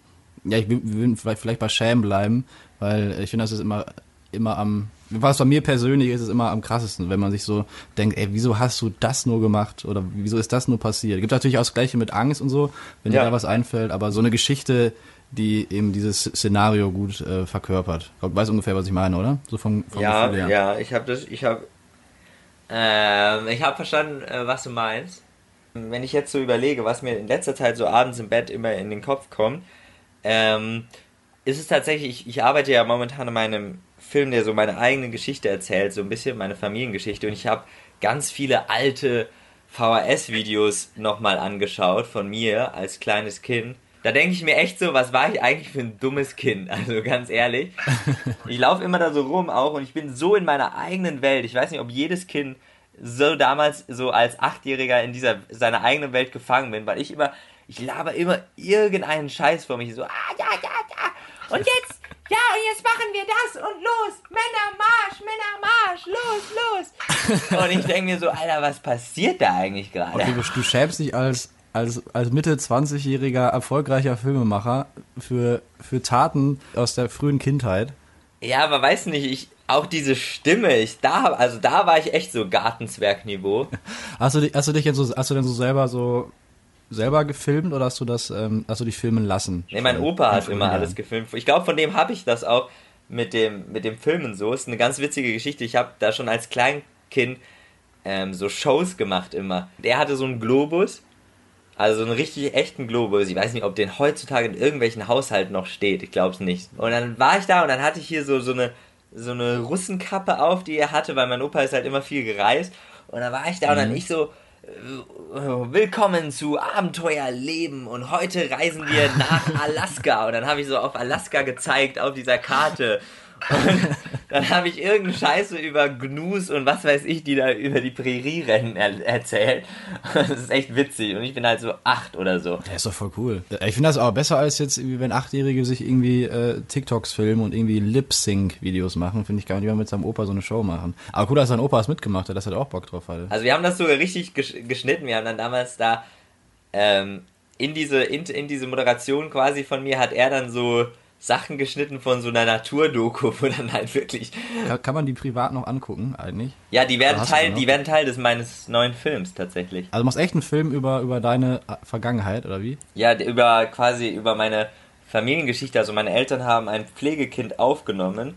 ja, ich will, will vielleicht, vielleicht bei Schämen bleiben, weil ich finde, das ist immer, immer am, was bei mir persönlich ist, ist immer am krassesten, wenn man sich so denkt, ey, wieso hast du das nur gemacht oder wieso ist das nur passiert? Gibt natürlich auch das Gleiche mit Angst und so, wenn Ja. dir da was einfällt, aber so eine Geschichte, die eben dieses Szenario gut äh, verkörpert. Ich weiß ungefähr, was ich meine, oder? So vom, vom Ja, Gefühl her. ja, ich habe das, ich habe, ähm, ich habe verstanden, äh, was du meinst. Wenn ich jetzt so überlege, was mir in letzter Zeit so abends im Bett immer in den Kopf kommt, ähm, ist es tatsächlich, ich, ich arbeite ja momentan an meinem Film, der so meine eigene Geschichte erzählt, so ein bisschen meine Familiengeschichte und ich habe ganz viele alte VHS-Videos nochmal angeschaut von mir als kleines Kind. Da denke ich mir echt so, was war ich eigentlich für ein dummes Kind? Also ganz ehrlich. Ich laufe immer da so rum auch und ich bin so in meiner eigenen Welt. Ich weiß nicht, ob jedes Kind so damals so als Achtjähriger in dieser seiner eigenen Welt gefangen bin, weil ich immer, ich laber immer irgendeinen Scheiß vor mich so, ah ja, ja, ja. Und jetzt, ja, und jetzt machen wir das und los, Männermarsch, Männermarsch, los, los. Und ich denke mir so, Alter, was passiert da eigentlich gerade? Okay, du, schämst dich als, als, als Mitte 20-jähriger erfolgreicher Filmemacher für, für Taten aus der frühen Kindheit. Ja, aber weiß nicht, ich, auch diese Stimme, ich, da, also da war ich echt so Gartenzwergniveau. Hast du, dich- hast du dich jetzt so, hast du denn so selber so selber gefilmt oder hast du das, ähm, hast du dich filmen lassen? Nee, mein Opa hat immer alles gefilmt. Ich glaube, von dem habe ich das auch mit dem, mit dem Filmen so. Ist eine ganz witzige Geschichte. Ich habe da schon als Kleinkind ähm, so Shows gemacht immer. Der hatte so einen Globus, also so einen richtig echten Globus. Ich weiß nicht, ob den heutzutage in irgendwelchen Haushalten noch steht. Ich glaube es nicht. Und dann war ich da und dann hatte ich hier so, so eine so eine Russenkappe auf, die er hatte, weil mein Opa ist halt immer viel gereist. Und dann war ich da und dann ich so, äh, willkommen zu Abenteuerleben und heute reisen wir nach Alaska. Und dann habe ich so auf Alaska gezeigt auf dieser Karte. Und dann habe ich irgendeine Scheiße über Gnus und was weiß ich, die da über die Prärie rennen er erzählt. Das ist echt witzig. Und ich bin halt so acht oder so. Ja, ist doch voll cool. Ich finde das auch besser als jetzt, wenn Achtjährige sich irgendwie äh, TikToks filmen und irgendwie Lip-Sync-Videos machen. Finde ich gar nicht, wenn man mit seinem Opa so eine Show machen. Aber cool, dass sein Opa es mitgemacht hat, dass er auch Bock drauf hatte. Also wir haben das sogar richtig gesch- geschnitten. Wir haben dann damals da ähm, in diese in, in diese Moderation quasi von mir hat er dann so Sachen geschnitten von so einer Naturdoku, wo dann halt wirklich Kann, kann man die privat noch angucken, eigentlich? ja die werden Teil die werden Teil des meines neuen Films tatsächlich. Also du machst echt einen Film über, über deine äh, Vergangenheit, oder wie? Ja über quasi über meine Familiengeschichte. Also meine Eltern haben ein Pflegekind aufgenommen,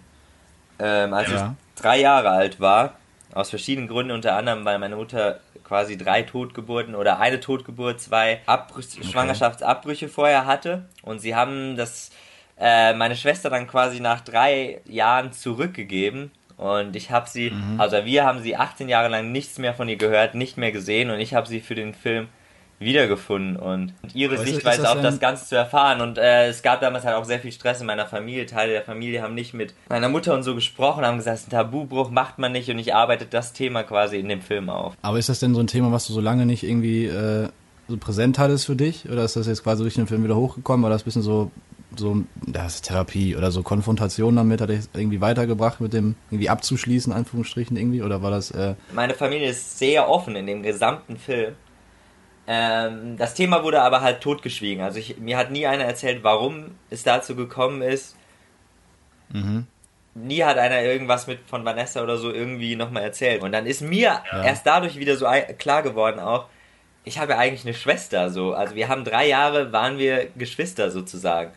ähm, als Ja. ich drei Jahre alt war. Aus verschiedenen Gründen, unter anderem, weil meine Mutter quasi drei Totgeburten oder eine Totgeburt, zwei Abbrüche, Schwangerschaftsabbrüche vorher hatte. Und sie haben das, äh, meine Schwester dann quasi nach drei Jahren zurückgegeben. Und ich habe sie, also wir haben sie 18 Jahre lang nichts mehr von ihr gehört, nicht mehr gesehen. Und ich habe sie für den Film wiedergefunden und ihre ist- ist Sichtweise das auf das Ganze zu erfahren. Und äh, es gab damals halt auch sehr viel Stress in meiner Familie. Teile der Familie haben nicht mit meiner Mutter und so gesprochen, haben gesagt, ein Tabubruch macht man nicht und ich arbeite das Thema quasi in dem Film auf. Aber ist das denn so ein Thema, was du so lange nicht irgendwie äh, so präsent hattest für dich? Oder ist das jetzt quasi durch den Film wieder hochgekommen? War das ein bisschen so, so das ist Therapie oder so Konfrontation damit? Hat dich irgendwie weitergebracht, mit dem irgendwie abzuschließen, Anführungsstrichen irgendwie? Oder war das, äh, Meine Familie ist sehr offen in dem gesamten Film. Ähm, das Thema wurde aber halt totgeschwiegen. Also ich, mir hat nie einer erzählt, warum es dazu gekommen ist. Nie hat einer irgendwas mit von Vanessa oder so irgendwie nochmal erzählt. Und dann ist mir Ja. erst dadurch wieder so klar geworden auch, ich habe ja eigentlich eine Schwester so. Also wir haben drei Jahre, waren wir Geschwister sozusagen.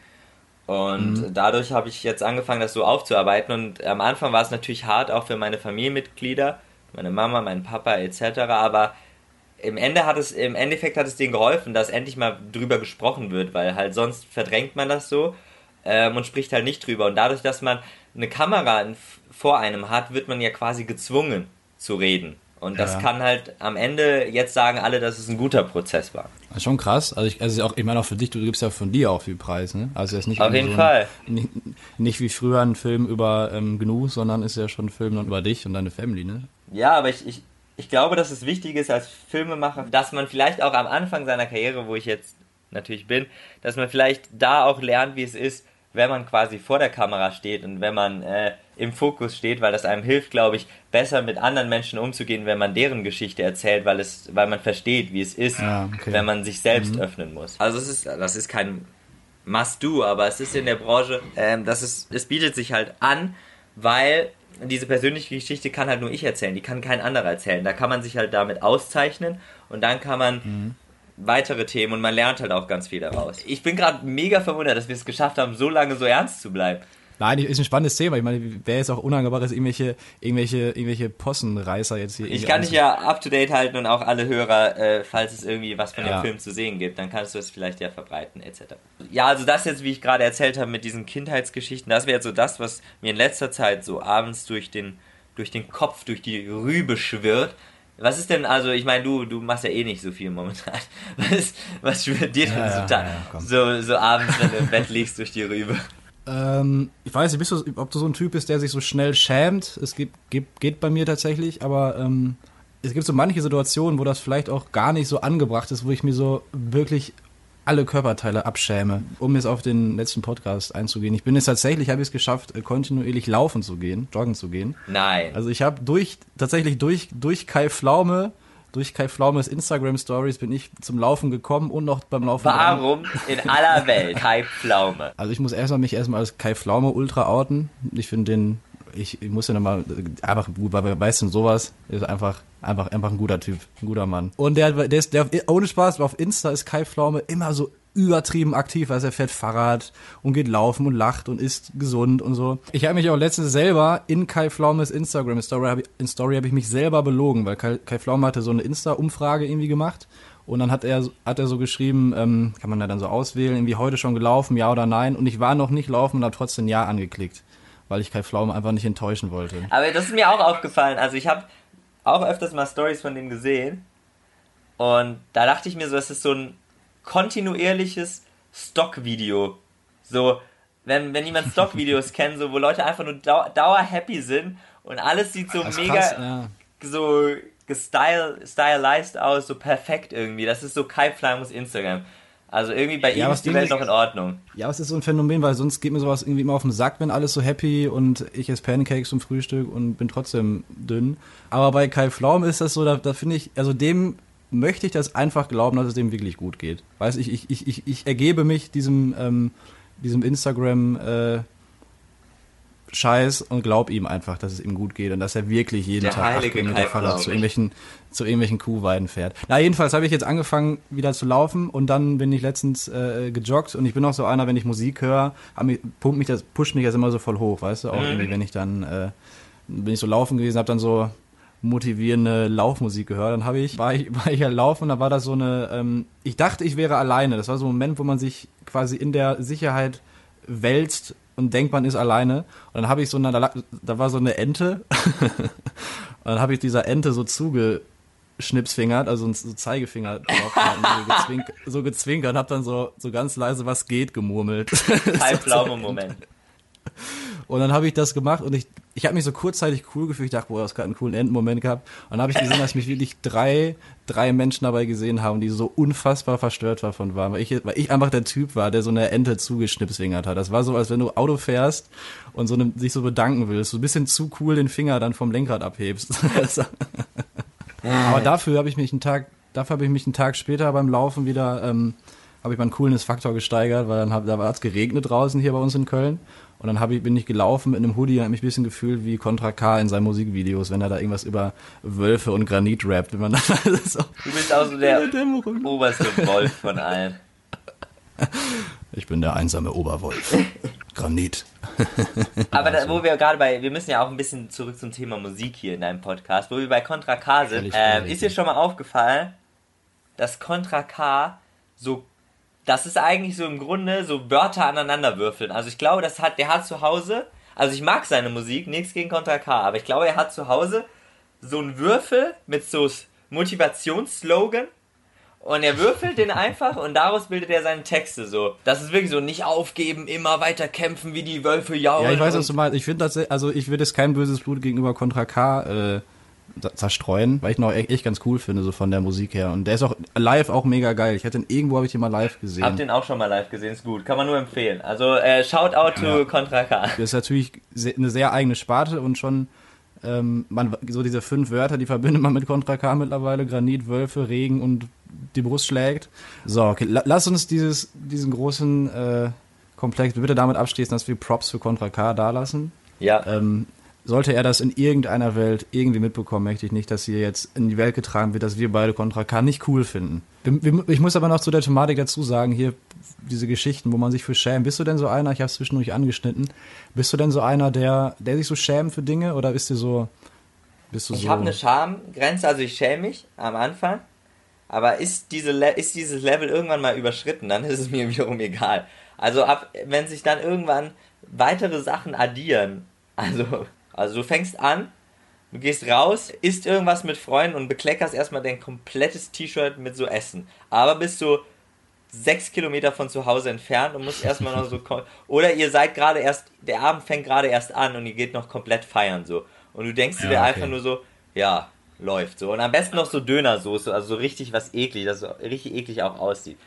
Und dadurch habe ich jetzt angefangen, das so aufzuarbeiten. Und am Anfang war es natürlich hart, auch für meine Familienmitglieder, meine Mama, mein Papa etc. Aber im Ende hat es, im Endeffekt hat es denen geholfen, dass endlich mal drüber gesprochen wird, weil halt sonst verdrängt man das so ähm, und spricht halt nicht drüber. Und dadurch, dass man eine Kamera in, vor einem hat, wird man ja quasi gezwungen zu reden. Und das Ja. kann halt am Ende, jetzt sagen alle, dass es ein guter Prozess war. Ist schon krass. Also ich, also auch, ich meine auch für dich, du gibst ja von dir auch viel Preis, ne? Also jetzt nicht Auf jeden so ein, Fall. Nicht, nicht wie früher ein Film über ähm, GNU, sondern ist ja schon ein Film über dich und deine Family, ne? Ja, aber ich, ich, ich glaube, dass es wichtig ist als Filmemacher, dass man vielleicht auch am Anfang seiner Karriere, wo ich jetzt natürlich bin, dass man vielleicht da auch lernt, wie es ist, wenn man quasi vor der Kamera steht und wenn man äh, im Fokus steht, weil das einem hilft, glaube ich, besser mit anderen Menschen umzugehen, wenn man deren Geschichte erzählt, weil es, weil man versteht, wie es ist, Ja, okay. wenn man sich selbst öffnen muss. Also es ist, das ist kein Must-Do, aber es ist in der Branche, ähm, das ist, es bietet sich halt an, weil diese persönliche Geschichte kann halt nur ich erzählen, die kann kein anderer erzählen. Da kann man sich halt damit auszeichnen und dann kann man weitere Themen und man lernt halt auch ganz viel daraus. Ich bin gerade mega verwundert, dass wir es geschafft haben, so lange so ernst zu bleiben. Nein, ist ein spannendes Thema. Ich meine, wäre jetzt auch unangebracht, dass irgendwelche, irgendwelche, irgendwelche Possenreißer jetzt hier. Ich kann dich ja up to date halten und auch alle Hörer, äh, falls es irgendwie was von Ja. dem Film zu sehen gibt, dann kannst du es vielleicht ja verbreiten, etc. Ja, also das jetzt, wie ich gerade erzählt habe mit diesen Kindheitsgeschichten, das wäre jetzt so das, was mir in letzter Zeit so abends durch den, durch den Kopf, durch die Rübe schwirrt. Was ist denn, also ich meine, du, du machst ja eh nicht so viel momentan. Was, was schwirrt dir denn Ja, so, ja, ja, so, so abends, wenn du im Bett liegst, durch die Rübe? Ähm, ich weiß nicht, du, ob du so ein Typ bist, der sich so schnell schämt. Es gibt, gibt, geht bei mir tatsächlich, aber ähm, es gibt so manche Situationen, wo das vielleicht auch gar nicht so angebracht ist, wo ich mir so wirklich alle Körperteile abschäme, um jetzt auf den letzten Podcast einzugehen. Ich bin es tatsächlich, habe ich es geschafft, äh, kontinuierlich laufen zu gehen, joggen zu gehen. Nein. Also ich habe durch, tatsächlich durch, durch Kai Pflaume, durch Kai Pflaumes Instagram Stories bin ich zum Laufen gekommen und noch beim Laufen. Warum in aller Welt Kai Pflaume? Also ich muss erstmal mich erstmal als Kai Pflaume ultra outen. Ich finde den, ich, ich muss ja nochmal, einfach gut, weil wer weiß denn sowas, ist einfach, einfach, einfach ein guter Typ, ein guter Mann. Und der, der ist, der, ohne Spaß, auf Insta ist Kai Pflaume immer so übertrieben aktiv, also er fährt Fahrrad und geht laufen und lacht und ist gesund und so. Ich habe mich auch letztens selber in Kai Pflaumes Instagram Story, hab ich- in Story habe ich mich selber belogen, weil Kai, Kai Pflaume hatte so eine Insta-Umfrage irgendwie gemacht und dann hat er, hat er so geschrieben, ähm, kann man da dann so auswählen, irgendwie heute schon gelaufen, ja oder nein. Und ich war noch nicht laufen und habe trotzdem ja angeklickt, weil ich Kai Pflaume einfach nicht enttäuschen wollte. Aber das ist mir auch aufgefallen. Also ich habe auch öfters mal Stories von dem gesehen. Und da dachte ich mir so, das ist so ein kontinuierliches Stockvideo. So, wenn, wenn jemand Stockvideos kennt, so wo Leute einfach nur dau dauer happy sind und alles sieht so Das mega krass, ja. so gestyle, stylized aus, so perfekt irgendwie. Das ist so Kai Pflaumes Instagram. Also irgendwie bei Ja, ihm ist die Welt noch in Ordnung. Ja, es ist so ein Phänomen, weil sonst geht mir sowas irgendwie immer auf den Sack, wenn alles so happy und ich esse Pancakes zum Frühstück und bin trotzdem dünn. Aber bei Kai Pflaum ist das so, da, da finde ich, also dem möchte ich das einfach glauben, dass es dem wirklich gut geht. Weiß ich, ich, ich, ich, ich ergebe mich diesem, ähm, diesem Instagram äh, Scheiß und glaub ihm einfach, dass es ihm gut geht und dass er wirklich jeden Der Tag acht Kilometer Fahrrad zu irgendwelchen, zu irgendwelchen Kuhweiden fährt. Na, jedenfalls habe ich jetzt angefangen, wieder zu laufen und dann bin ich letztens äh, gejoggt und ich bin auch so einer, wenn ich Musik höre, pumpt mich das, pusht mich das immer so voll hoch, weißt du? Auch irgendwie, wenn ich dann, äh, bin ich so laufen gewesen, habe dann so motivierende Laufmusik gehört. Dann habe ich, war ich, war ich ja laufen, da war das so eine, ähm, ich dachte, ich wäre alleine. Das war so ein Moment, wo man sich quasi in der Sicherheit wälzt und denkt, man ist alleine. Und dann habe ich so eine, da, war so eine Ente. und dann habe ich dieser Ente so zugeschnipsfingert, also so Zeigefinger so, gezwink, so gezwinkert und habe dann so, so ganz leise was geht gemurmelt. Kai Pflaume-Moment. Und dann habe ich das gemacht und ich, ich habe mich so kurzzeitig cool gefühlt. Ich dachte, boah, das hat einen coolen Endenmoment gehabt. Und dann habe ich gesehen, dass mich wirklich drei, drei Menschen dabei gesehen haben, die so unfassbar verstört davon waren. Weil ich, weil ich einfach der Typ war, der so eine Ente zugeschnipsfingert hat. Das war so, als wenn du Auto fährst und so eine, sich so bedanken willst. So ein bisschen zu cool den Finger dann vom Lenkrad abhebst. Aber dafür habe ich mich einen Tag, dafür habe ich mich einen Tag später beim Laufen wieder, ähm, habe ich meinen Coolness-Faktor gesteigert, weil dann hat es geregnet draußen hier bei uns in Köln. Und dann ich, bin ich gelaufen mit einem Hoodie und habe mich ein bisschen gefühlt wie Contra K in seinen Musikvideos, wenn er da irgendwas über Wölfe und Granit rappt. Wenn man dann so Du bist auch so der Dämmerung. oberste Wolf von allen. Ich bin der einsame Oberwolf. Granit. Aber da, wo wir gerade bei, wir müssen ja auch ein bisschen zurück zum Thema Musik hier in deinem Podcast, wo wir bei Contra K sind. Richtig. ist dir schon mal aufgefallen, dass Contra K so, das ist eigentlich so im Grunde so Wörter aneinander würfeln. Also ich glaube, das hat, der hat zu Hause, also ich mag seine Musik, nichts gegen Contra K, aber ich glaube, er hat zu Hause so einen Würfel mit so Motivationsslogan und er würfelt den einfach und daraus bildet er seine Texte so. Das ist wirklich so, nicht aufgeben, immer weiter kämpfen wie die Wölfe jaulen. Ja, ich weiß, was du meinst. Ich finde tatsächlich, also ich würde jetzt kein böses Blut gegenüber Contra K äh, zerstreuen, weil ich ihn auch echt, echt ganz cool finde, so von der Musik her. Und der ist auch live auch mega geil. Ich hatte ihn irgendwo, habe ich ihn mal live gesehen. Hab den auch schon mal live gesehen, ist gut. Kann man nur empfehlen. Also, äh, Shoutout to Contra K. Das ist natürlich eine sehr eigene Sparte und schon ähm, man so diese fünf Wörter, die verbindet man mit Contra K mittlerweile: Granit, Wölfe, Regen und die Brust schlägt. So, okay, la lass uns dieses diesen großen äh, Komplex bitte damit abschließen, dass wir Props für Contra K dalassen. Ja. Ähm, sollte er das in irgendeiner Welt irgendwie mitbekommen, möchte ich nicht, dass hier jetzt in die Welt getragen wird, dass wir beide Contra K nicht cool finden. Ich muss aber noch zu der Thematik dazu sagen, hier diese Geschichten, wo man sich für schämt. Bist du denn so einer, ich habe es zwischendurch angeschnitten, bist du denn so einer, der, der sich so schämt für Dinge oder bist du so, bist du Ich so... habe eine Schamgrenze, also ich schäme mich am Anfang. Aber ist, diese Le ist dieses Level irgendwann mal überschritten, dann ist es mir wiederum egal. Also ab, wenn sich dann irgendwann weitere Sachen addieren, also, also du fängst an, du gehst raus, isst irgendwas mit Freunden und bekleckerst erstmal dein komplettes T-Shirt mit so Essen. Aber bist du sechs Kilometer von zu Hause entfernt und musst erstmal noch so. Oder ihr seid gerade erst, der Abend fängt gerade erst an und ihr geht noch komplett feiern so. Und du denkst dir Ja, okay. einfach nur so, ja, läuft so. Und am besten noch so Dönersoße, also so richtig was eklig, das so richtig eklig auch aussieht.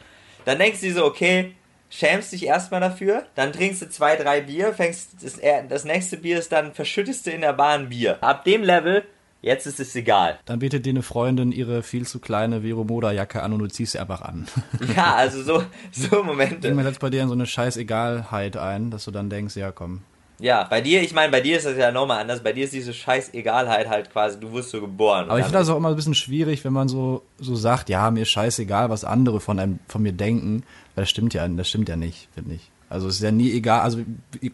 Dann denkst du dir so, okay, schämst dich erstmal dafür, dann trinkst du zwei, drei Bier, fängst das, das nächste Bier ist dann verschüttest du in der Bahn Bier. Ab dem Level, jetzt ist es egal. Dann bietet dir eine Freundin ihre viel zu kleine Vero Moda Jacke an und du ziehst sie einfach an. Ja, also so, so Momente. Irgendwann setzt bei dir in so eine scheiß Egalheit ein, dass du dann denkst, ja komm. Ja, bei dir, ich meine, bei dir ist das ja nochmal anders. Bei dir ist diese scheiß Egalheit halt quasi, du wirst so geboren. Aber ich finde das auch immer ein bisschen schwierig, wenn man so, so sagt, ja, mir ist scheißegal, was andere von einem, von mir denken. Weil das stimmt ja, das stimmt ja nicht, finde ich. Also es ist ja nie egal, also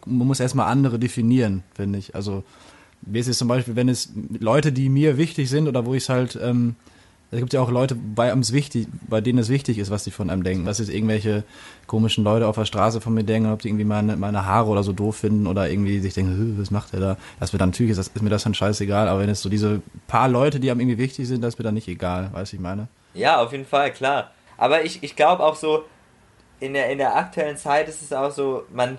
man muss erstmal andere definieren, finde ich. Also wie ist es zum Beispiel, wenn es Leute, die mir wichtig sind oder wo ich es halt, ähm, es gibt ja auch Leute, bei, wichtig, bei denen es wichtig ist, was die von einem denken. Was jetzt irgendwelche komischen Leute auf der Straße von mir denken, ob die irgendwie meine, meine Haare oder so doof finden oder irgendwie sich denken, "Hö, was macht der da? Das mir dann natürlich ist, das, ist mir das dann scheißegal, aber wenn es so diese paar Leute, die einem irgendwie wichtig sind, das ist mir dann nicht egal, weißt du, ich meine? Ja, auf jeden Fall, klar. Aber ich, ich glaube auch so, in der, in der aktuellen Zeit ist es auch so, man,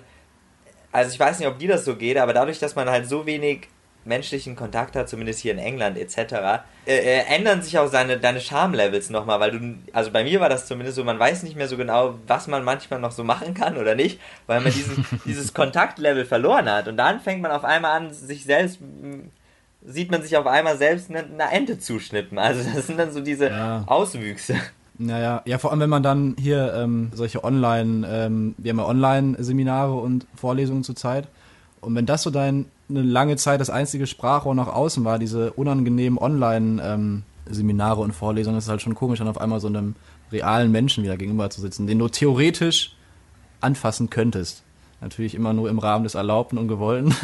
also ich weiß nicht, ob dir das so geht, aber dadurch, dass man halt so wenig menschlichen Kontakt hat, zumindest hier in England etc., äh, äh, ändern sich auch seine, deine Charme-Levels nochmal, weil du, also bei mir war das zumindest so, man weiß nicht mehr so genau, was man manchmal noch so machen kann oder nicht, weil man diesen, dieses Kontaktlevel verloren hat. Und dann fängt man auf einmal an, sich selbst, sieht man sich auf einmal selbst eine, eine Ente zuschnippen. Also das sind dann so diese Ja. Auswüchse. Naja, ja, vor allem wenn man dann hier ähm, solche Online, ähm, wir haben ja Online-Seminare und Vorlesungen zur Zeit. Und wenn das so dein eine lange Zeit das einzige Sprachrohr nach außen war, diese unangenehmen Online-Seminare und Vorlesungen, ist es halt schon komisch, dann auf einmal so einem realen Menschen wieder gegenüber zu sitzen, den du theoretisch anfassen könntest. Natürlich immer nur im Rahmen des Erlaubten und Gewollten.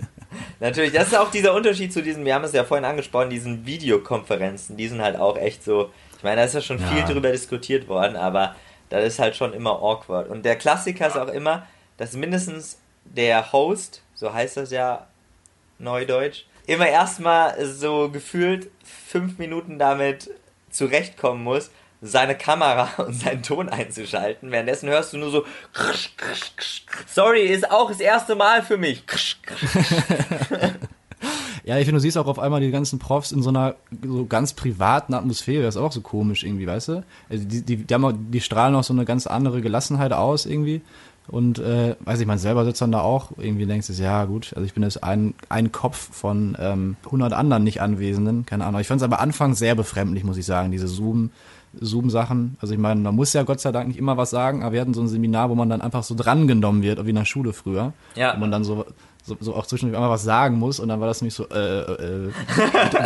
Natürlich, das ist auch dieser Unterschied zu diesen, wir haben es ja vorhin angesprochen, diesen Videokonferenzen, die sind halt auch echt so, ich meine, da ist ja schon Ja. viel drüber diskutiert worden, aber das ist halt schon immer awkward. Und der Klassiker ist auch immer, dass mindestens der Host, so heißt das ja neudeutsch, immer erstmal so gefühlt fünf Minuten damit zurechtkommen muss, seine Kamera und seinen Ton einzuschalten. Währenddessen hörst du nur so Sorry, ist auch das erste Mal für mich. Ja, ich finde, du siehst auch auf einmal die ganzen Profs in so einer so ganz privaten Atmosphäre. Das ist auch so komisch irgendwie, weißt du? Also die, die, die, haben auch, die strahlen auch so eine ganz andere Gelassenheit aus irgendwie. Und äh, weiß ich, man selber sitzt dann da auch irgendwie denkst du, ja gut, also ich bin jetzt ein, ein Kopf von ähm, 100 anderen nicht Anwesenden, keine Ahnung. Ich fand es aber anfangs sehr befremdlich, muss ich sagen, diese Zoom, Zoom-Sachen. Also ich meine, man muss ja Gott sei Dank nicht immer was sagen, aber wir hatten so ein Seminar, wo man dann einfach so drangenommen wird, wie in der Schule früher. Ja. Wo man dann so, so, so auch zwischendurch einmal was sagen muss und dann war das nämlich so, äh, äh,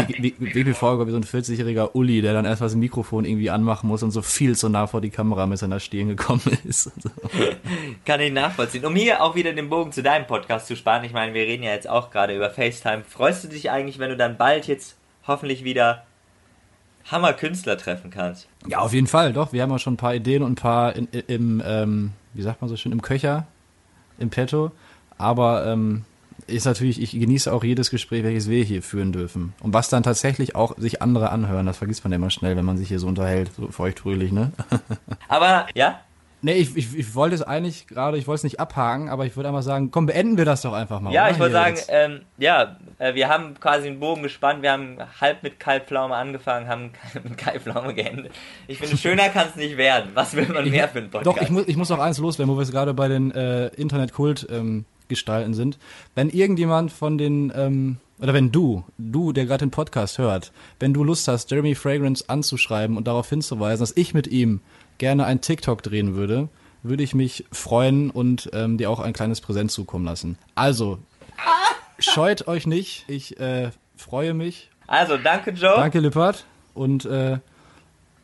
wie, wie, wie, so ein 40-jähriger Uli, der dann erst was im Mikrofon irgendwie anmachen muss und so viel zu nah vor die Kamera mit seiner Stirn gekommen ist. So. Kann ich nachvollziehen. Um hier auch wieder den Bogen zu deinem Podcast zu sparen, ich meine, wir reden ja jetzt auch gerade über FaceTime. Freust du dich eigentlich, wenn du dann bald jetzt hoffentlich wieder Hammer-Künstler treffen kannst? Ja, auf jeden Fall, doch. Wir haben ja schon ein paar Ideen und ein paar in, im, ähm, wie sagt man so schön, im Köcher, im Petto. Aber ähm, ist natürlich, ich genieße auch jedes Gespräch, welches wir hier führen dürfen. Und was dann tatsächlich auch sich andere anhören, das vergisst man ja immer schnell, wenn man sich hier so unterhält, so feuchtfröhlich, ne? Aber, ja? Nee, ich, ich, ich wollte es eigentlich gerade, ich wollte es nicht abhaken, aber ich würde einmal sagen, komm, beenden wir das doch einfach mal. Ja, oder? ich wollte Hier sagen, ähm, ja, äh, wir haben quasi einen Bogen gespannt, wir haben halb mit Kaltpflaume angefangen, haben mit Kaltpflaume geendet. Ich finde, schöner kann es nicht werden. Was will man mehr für einen Podcast? Doch, ich muss, ich muss noch eins loswerden, wo wir es gerade bei den äh, Internet-Kult-Gestalten sind. Wenn irgendjemand von den, ähm, oder wenn du, du, der gerade den Podcast hört, wenn du Lust hast, Jeremy Fragrance anzuschreiben und darauf hinzuweisen, dass ich mit ihm gerne ein TikTok drehen würde, würde ich mich freuen und ähm, dir auch ein kleines Präsent zukommen lassen. Also, scheut euch nicht. Ich äh, freue mich. also, danke, Joe. Danke, Lippert. Und äh,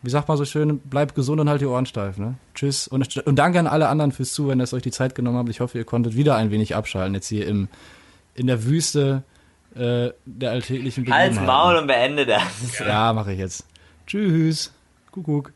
wie sagt man so schön, bleibt gesund und halt die Ohren steif. Ne? Tschüss. Und, und danke an alle anderen fürs Zuhören, dass ihr euch die Zeit genommen habt. Ich hoffe, ihr konntet wieder ein wenig abschalten, jetzt hier im, in der Wüste äh, der alltäglichen Halt's Begebenheiten. Maul und beende das. Ja, mache ich jetzt. Tschüss. Kuckuck.